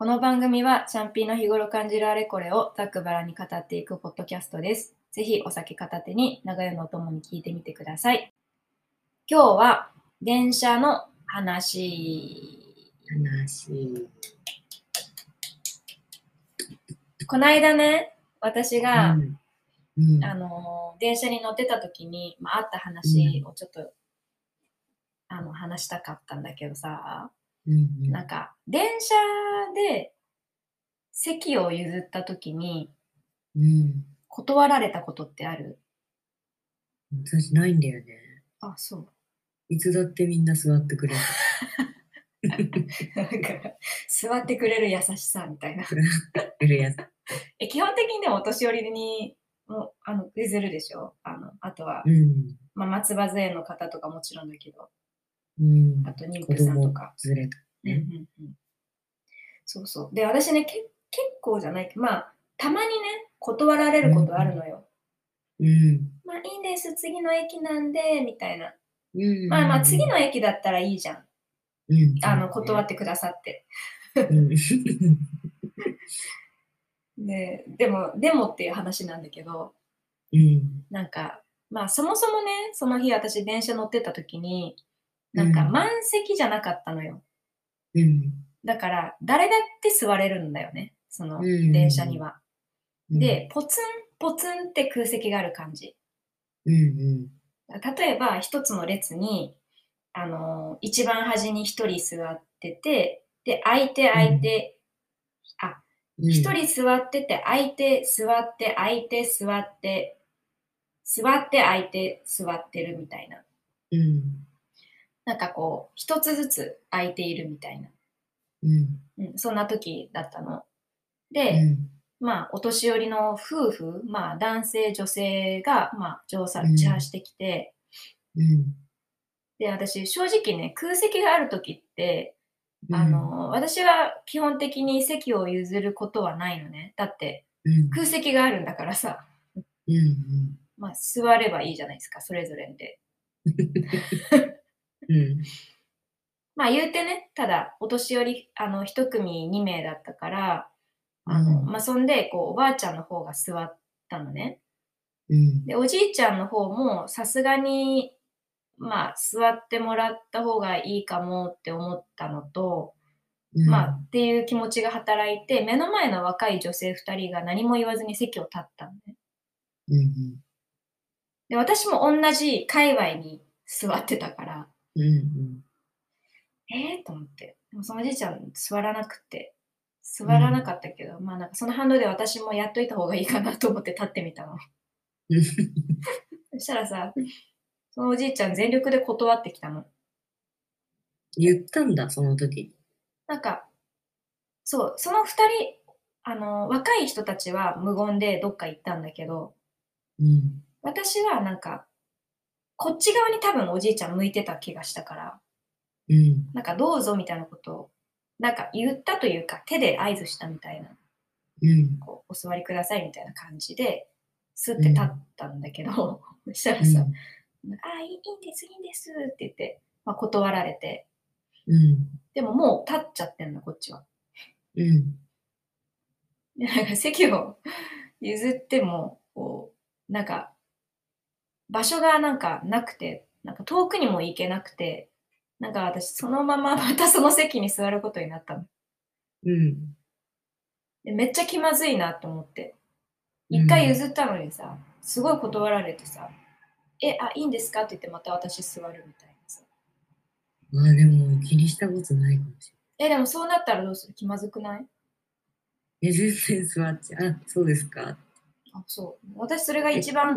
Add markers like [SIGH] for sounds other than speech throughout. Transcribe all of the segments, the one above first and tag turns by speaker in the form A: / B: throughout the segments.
A: この番組はチャンピーの日頃感じるあれこれをざっくばらんに語っていくポッドキャストです。ぜひお酒片手に長湯のお供に聞いてみてください。今日は電車の話。
B: 話。
A: この間ね、私が、
B: うんうん
A: あの電車に乗ってた時に、まあ、あった話をちょっと、あの話したかったんだけどさ、
B: うん
A: なんか電車で席を譲った時に
B: うん。
A: 断られたことってある？
B: 私ないんだよね。
A: あ、そう。
B: いつだってみんな座ってくれた。[LAUGHS]
A: なんか、座ってくれる優しさみたいな。[LAUGHS] え基本的にでもお年寄りにもあの譲るでしょ？あのあとは、
B: うん。
A: まあ、松葉杖の方とかもちろんだけど、
B: うん。
A: あと妊
B: 子
A: 婦さんと
B: 供
A: か。
B: ずれた。
A: うんうんうんそうそう。で、私ね、け結構じゃないけど、まあ、たまにね、断られることあるのよ。
B: うん。
A: まあ、いいんです、次の駅なんで、みたいな。
B: うん。
A: まあまあ、次の駅だったらいいじゃん。
B: うん。
A: あの、断ってくださって。
B: うん。
A: で、でも、でもっていう話なんだけど、
B: うん。
A: なんか、まあそもそもね、その日私電車乗ってた時に、なんか
B: うん
A: 満席じゃなかったのよ。
B: うん。
A: だから誰だって座れるんだよね、その
B: うん
A: 電車には。
B: うん、
A: で、ポツンポツンって空席がある感じ。
B: うんうん。
A: 例えば一つの列に、あの一番端に一人座ってて、で、相手相手、あ、
B: うん
A: 一、人座ってて、相手座って、相手座って、座って相手座ってるみたいな。
B: うん。
A: なんかこう、一つずつ空いているみたいな、
B: うん。
A: うん、そんな時だったの。
B: う
A: で、
B: ん。
A: まあ、お年寄りの夫婦、まあ、男性、女性が、まあ、乗車してきて、
B: うん。
A: で、私、正直ね、空席がある時って、あの、私は基本的に席を譲ることはないのね。だって、
B: うん、
A: 空席があるんだからさ、
B: うん。うん。
A: まあ、座ればいいじゃないですか、それぞれで。[LAUGHS]
B: うん。
A: まあ、言うてね、ただ、お年寄り、あの、一組2名だったから、あの、
B: うん
A: まあ、そんで、こう、おばあちゃんの方が座ったのね。
B: うん。
A: で、おじいちゃんの方も、さすがに、まあ、座ってもらった方がいいかもって思ったのと、まあ、っていう気持ちが働いて、目の前の若い女性2人が何も言わずに席を立ったのね。
B: うん。
A: で、私も同じ界隈に座ってたから、
B: うん。うん。
A: えー、と思って。でもそのおじいちゃん座らなくて、座らなかったけど、まあなんかその反動で私もやっといた方がいいかなと思って立ってみたの。
B: うん。
A: そしたらさ、そのおじいちゃん全力で断ってきたの。
B: 言ったんだ、その時。
A: なんか、そう、その二人、あの、若い人たちは無言でどっか行ったんだけど、
B: うん。
A: 私はなんか、こっち側に多分おじいちゃん向いてた気がしたから、
B: うん。
A: なんかどうぞみたいなことを、なんか言ったというか手で合図したみたいな、
B: うん。
A: こう、お座りくださいみたいな感じで、スって立ったんだけど、[LAUGHS] そしたらさ、ああ、いいいいんです、いいんですって言って、まあ、断られて、
B: うん。
A: でももう立っちゃってんの、こっちは。
B: うん。
A: でなんか席を譲っても、こう、なんか、場所がなんかなくて、なんか遠くにも行けなくて、なんか私そのまま [LAUGHS] またその席に座ることになったの。
B: うん。
A: でめっちゃ気まずいなと思って。
B: うん
A: 一回譲ったのにさ、すごい断られてさ、え、あ、いいんですか？って言ってまた私座るみたいなさ。
B: まあでも気にしたことないかもし
A: え、でもそうなったらどうする？気まずくない？
B: れない。え、全然座っちゃう。あ、そうですか。
A: あ、そう。私それが一番、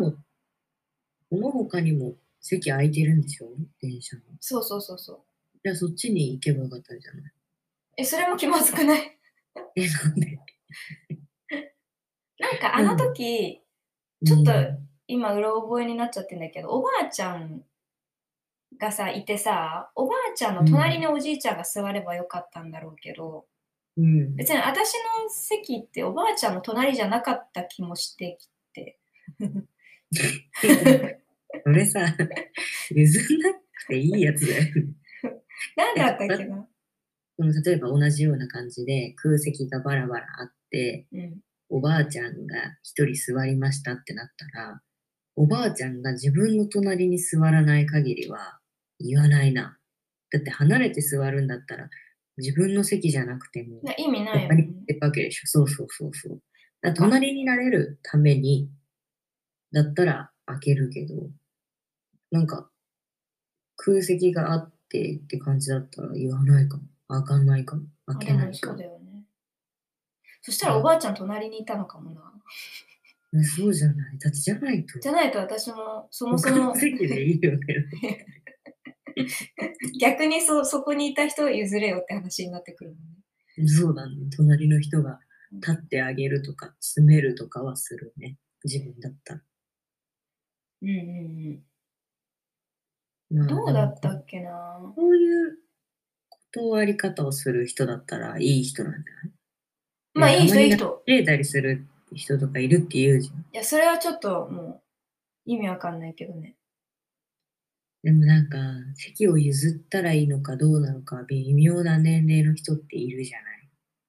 B: えでもこの他にも席空いてるんでしょ？電車の。
A: そうそうそうそう。
B: じゃあそっちに行けばよかったんじゃない？
A: え、それも気まずくない？
B: え、なんで
A: なんかあの時、ちょっと
B: うん
A: 今うろ覚えになっちゃってんだけど、おばあちゃんがさ、いてさ、おばあちゃんの隣におじいちゃんが座ればよかったんだろうけど、
B: うん。
A: 別に私の席っておばあちゃんの隣じゃなかった気もしてきて。[LAUGHS]
B: それさ、譲んなくていいやつだよ。
A: なんだったっけな？
B: その例えば同じような感じで空席がバラバラあって、
A: うん。
B: おばあちゃんが一人座りましたってなったら、おばあちゃんが自分の隣に座らない限りは言わないな。だって離れて座るんだったら自分の席じゃなくても
A: な意味ないよね
B: っ。てくわけでしょ。そうそうそうそう。だ隣になれるために、だったら開けるけど、なんか空席があってって感じだったら言わないかも。開かないかも。
A: あ
B: 開けないかも。
A: だよね。そしたらおばあちゃん隣にいたのかもな。
B: えそうじゃない？だってじゃないと。
A: じゃないと私もそもそ
B: 他
A: も
B: の席でいいよね。
A: 逆にそそこにいた人を譲れよって話になってくるもんね。
B: そうだね。隣の人が立ってあげるとか、詰めるとかはするね。自分だったら。
A: うんうん
B: まあ
A: うん。どうだったっけな？
B: こういう断り方をする人だったらいい人なんじゃない？
A: まあいい人いい人。
B: 切れたりする人とかいるって言うじゃん。
A: いや、それはちょっともう意味わかんないけどね。
B: でもなんか、席を譲ったらいいのかどうなのか微妙な年齢の人っているじゃない？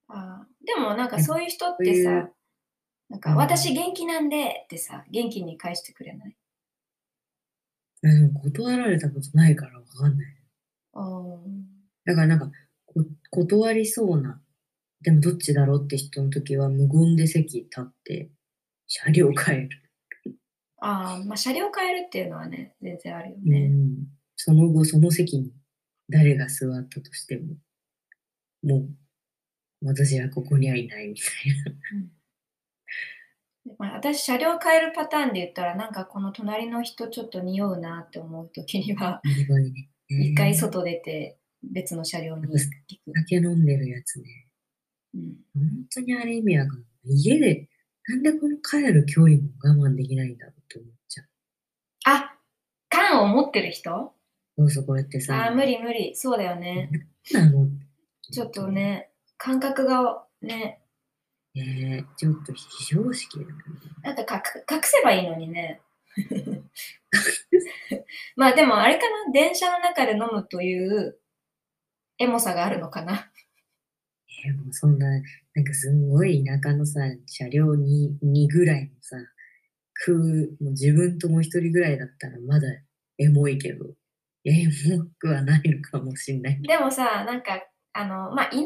A: あーでもなんかそういう人ってさ、なんか
B: うん
A: 私元気なんでってさ、元気に返してくれない？
B: えでも断られたことないからわかんない。
A: あー
B: だからなんか、こ断りそうな、でもどっちだろうって人の時は無言で席立って、車両変える。
A: あー、まあ車両変えるっていうのはね、全然あるよ
B: う
A: ね。
B: ん、その後、その席に誰が座ったとしても、もう、私はここにはいないみたい
A: まあ、私、車両変えるパターンで言ったら、なんかこの隣の人ちょっと匂うなって思う時には。[LAUGHS] 一回
B: えー
A: 外出て別の車両に行く。
B: 酒飲んでるやつね。
A: うん、
B: 本当にあれ意味わかんない。家で、なんでこの帰る距離も我慢できないんだろうって思っちゃう。
A: あ缶を持ってる人？
B: そうそう、こうやってさ。
A: あー無理無理。そうだよね。
B: なの？
A: ちょっと。ね、感覚がね、
B: えー、ちょっと非常識だね。
A: なんか隠隠せばいいのにね。[LAUGHS] まあでもあれかな、電車の中で飲むというエモさがあるのかな？
B: えーもうそんな、なんかすんごい田舎のさ、車両に2ぐらいのさ、空、もう自分ともう一人ぐらいだったらまだエモいけど、エモくはないのかもしんない。
A: でもさ、なんか、あの、まあ、田舎の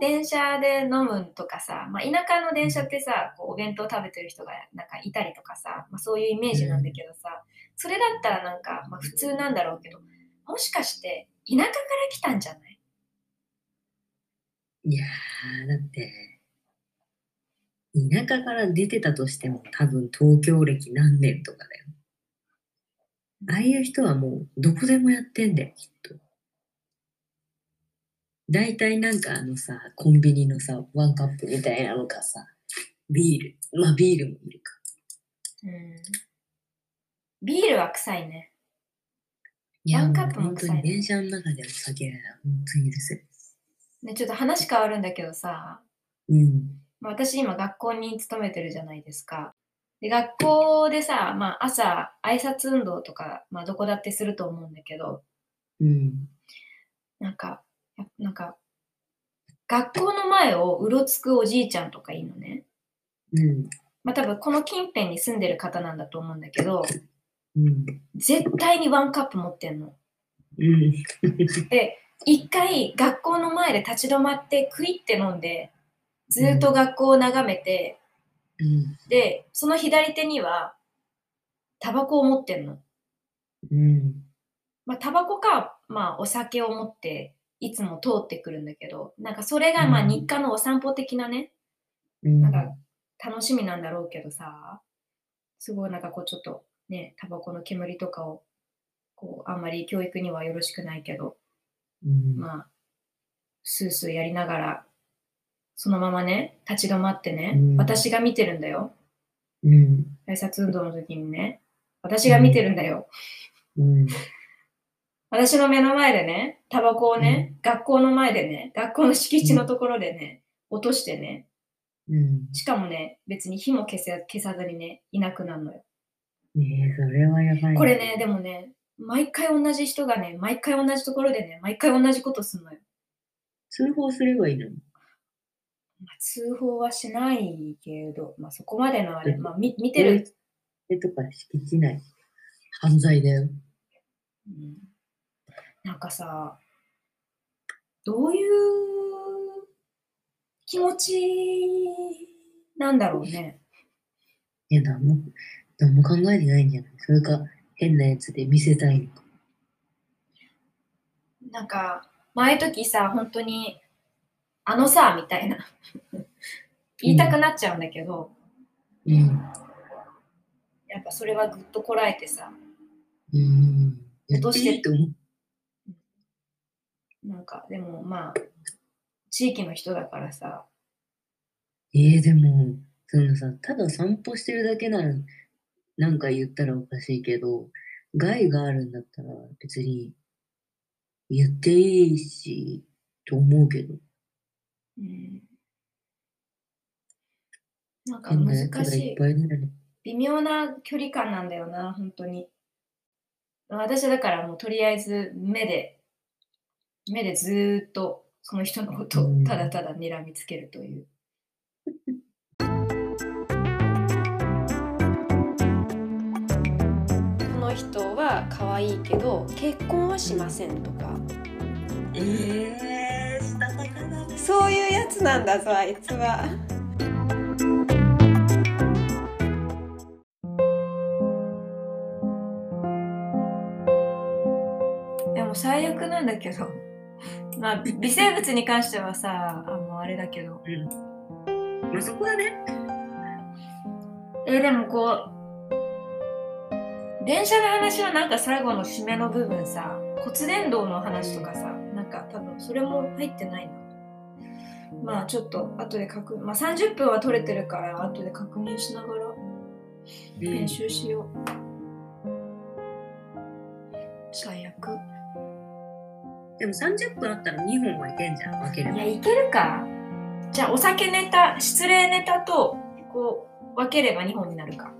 A: 電車で飲むとかさ、まあ、田舎の電車ってさ、こうお弁当食べてる人がなんかいたりとかさ、まあ、そういうイメージなんだけどさ、それだったらなんか、まあ、普通なんだろうけど、もしかして田舎から来たんじゃない？
B: いやー、だって、田舎から出てたとしても多分東京歴何年とかだよ。ああいう人はもうどこでもやってんだよ、きっと。大体なんかあのさ、コンビニのさ、ワンカップみたいなのかさ、ビール。まあビールもいるか。
A: うん。ビールは臭いね。
B: いや、
A: ワンカップも臭いね
B: 本当に電車の中でお酒は本当に許せる。
A: ね、ちょっと話変わるんだけどさ、
B: うん。
A: まあ私今学校に勤めてるじゃないですか。で学校でさ、まあ、朝挨拶運動とか、まあ、どこだってすると思うんだけど
B: うん。
A: なんかやなんか学校の前をうろつくおじいちゃんとかいいのね。
B: うん。
A: まあ多分この近辺に住んでる方なんだと思うんだけど
B: うん。
A: 絶対にワンカップ持ってんの。
B: うん。
A: で一回学校の前で立ち止まってクイって飲んでずっと学校を眺めて、
B: うん。
A: でその左手にはタバコを持ってんの。
B: うん。
A: まあ、タバコか、まあ、お酒を持って、いつも通ってくるんだけど、なんかそれが、まあ、
B: うん
A: 日課のお散歩的なね、
B: うん。
A: なんか楽しみなんだろうけどさ、すごいなんかこう、ちょっとね、タバコの煙とかを、こう、あんまり教育にはよろしくないけど、
B: うん。
A: まあ、スースーやりながら、そのままね、立ち止まってね、
B: うん
A: 私が見てるんだよ。
B: うん。
A: 挨拶運動の時にね、私が見てるんだよ。
B: うん。
A: 私の目の前でね、タバコをね、学校の前でね、学校の敷地のところでね、落としてね、
B: うん。
A: しかもね、別に火も消せ消さずにね、いなくなるのよ。
B: ねえ、それはやばい。
A: これね、でもね、毎回同じ人がね、毎回同じところでね、毎回同じことすんのよ。
B: 通報すればいいの？に。
A: まあ通報はしないけど、まあ、そこまでのあれ、まあ、み見てる、
B: えとか敷地内。犯罪だよ。
A: うんなんかさ、どういう気持ちなんだろうね。
B: いや、なんも、なんも考えてないんじゃない？それか、変なやつで見せたいのか。
A: なんか、前時さ、本当に、あのさ、みたいな。[LAUGHS] 言いたくなっちゃうんだけど、
B: うん。
A: やっぱそれはぐっとこらえてさ、
B: うん。や
A: どうして？
B: って思う。
A: なんか、でもまあ、地域の人だからさ、
B: えー、でも、そのさ、ただ散歩してるだけなら、なんか言ったらおかしいけど、害があるんだったら別に言っていいし、と思うけど、
A: うん、なんか難しい。微妙な距離感なんだよな、本当に。私だからもうとりあえず目で、目でずーっとその人のことをただただ睨みつけるという。
C: この人は可愛いけど結婚はしませんとか
B: えー、したたかだね。
C: そういうやつなんだぞあいつは
A: でも最悪なんだけど、まあ微生物に関してはさ、あのあれだけど、
B: まあ、そこはね、
A: えでもこう、電車の話のなんか最後の締めの部分さ、骨伝導の話とかさ、なんか多分それも入ってないな。まあちょっと後で確認、まあ30分は取れてるから後で確認しながら編集しよう。最
B: でも30分あったら2本はいけんじゃん、分ければ。
A: いや、いけるか。じゃあお酒ネタ、失礼ネタと、こう、分ければ2本になるか。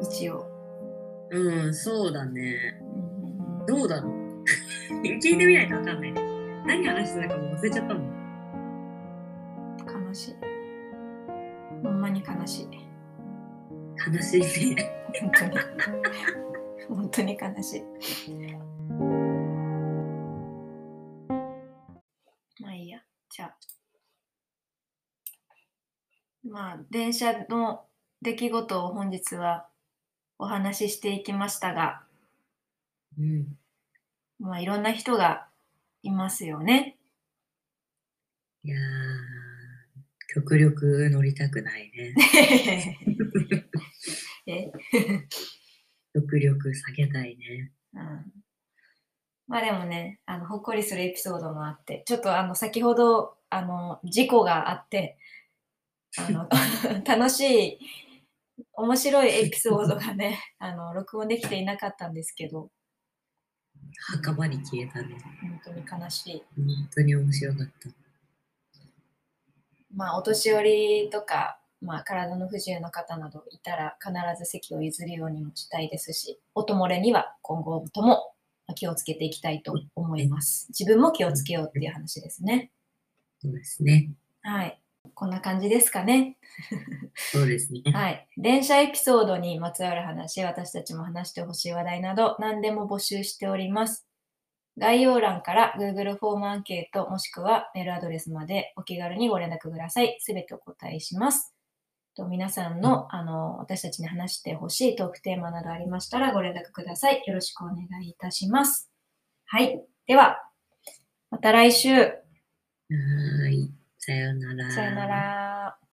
A: 一応。
B: うん、そうだね。
A: うん
B: どうだろう [LAUGHS] 聞いてみないとわかんないね。何話してたかも忘れちゃったもん。
A: 悲しい。ほんまに悲しい。
B: 悲しいね。
A: 本当に。本当に悲しい。電車の出来事を本日はお話ししていきましたが、
B: うん。
A: まあいろんな人がいますよね。
B: いやー、極力乗りたくないね。[LAUGHS]
A: え、[LAUGHS]
B: 極力避けたいね。
A: うん、まあでもね、あの、ほっこりするエピソードもあって、ちょっとあの、先ほど、あの、事故があって、あの、[LAUGHS] 楽しい、面白いエピソードがね、[LAUGHS] あの、録音できていなかったんですけど、
B: 墓場に消えたね。
A: 本当に悲しい。
B: 本当に面白かった。
A: まあ、お年寄りとか、まあ、体の不自由な方などいたら、必ず席を譲るようにもしたいですし、音漏れには今後とも気をつけていきたいと思います。自分も気をつけようっていう話ですね。
B: そうですね。
A: はい。こんな感じですかね。[LAUGHS]
B: そうですね。
A: はい。電車エピソードにまつわる話、私たちも話してほしい話題など、何でも募集しております。概要欄から Google フォームアンケートもしくはメールアドレスまでお気軽にご連絡ください。すべてお答えします。と皆さんの、あの、私たちに話してほしいトークテーマなどありましたらご連絡ください。よろしくお願いいたします。はい。では、また来週。
B: はーい。さようなら。
A: さよなら。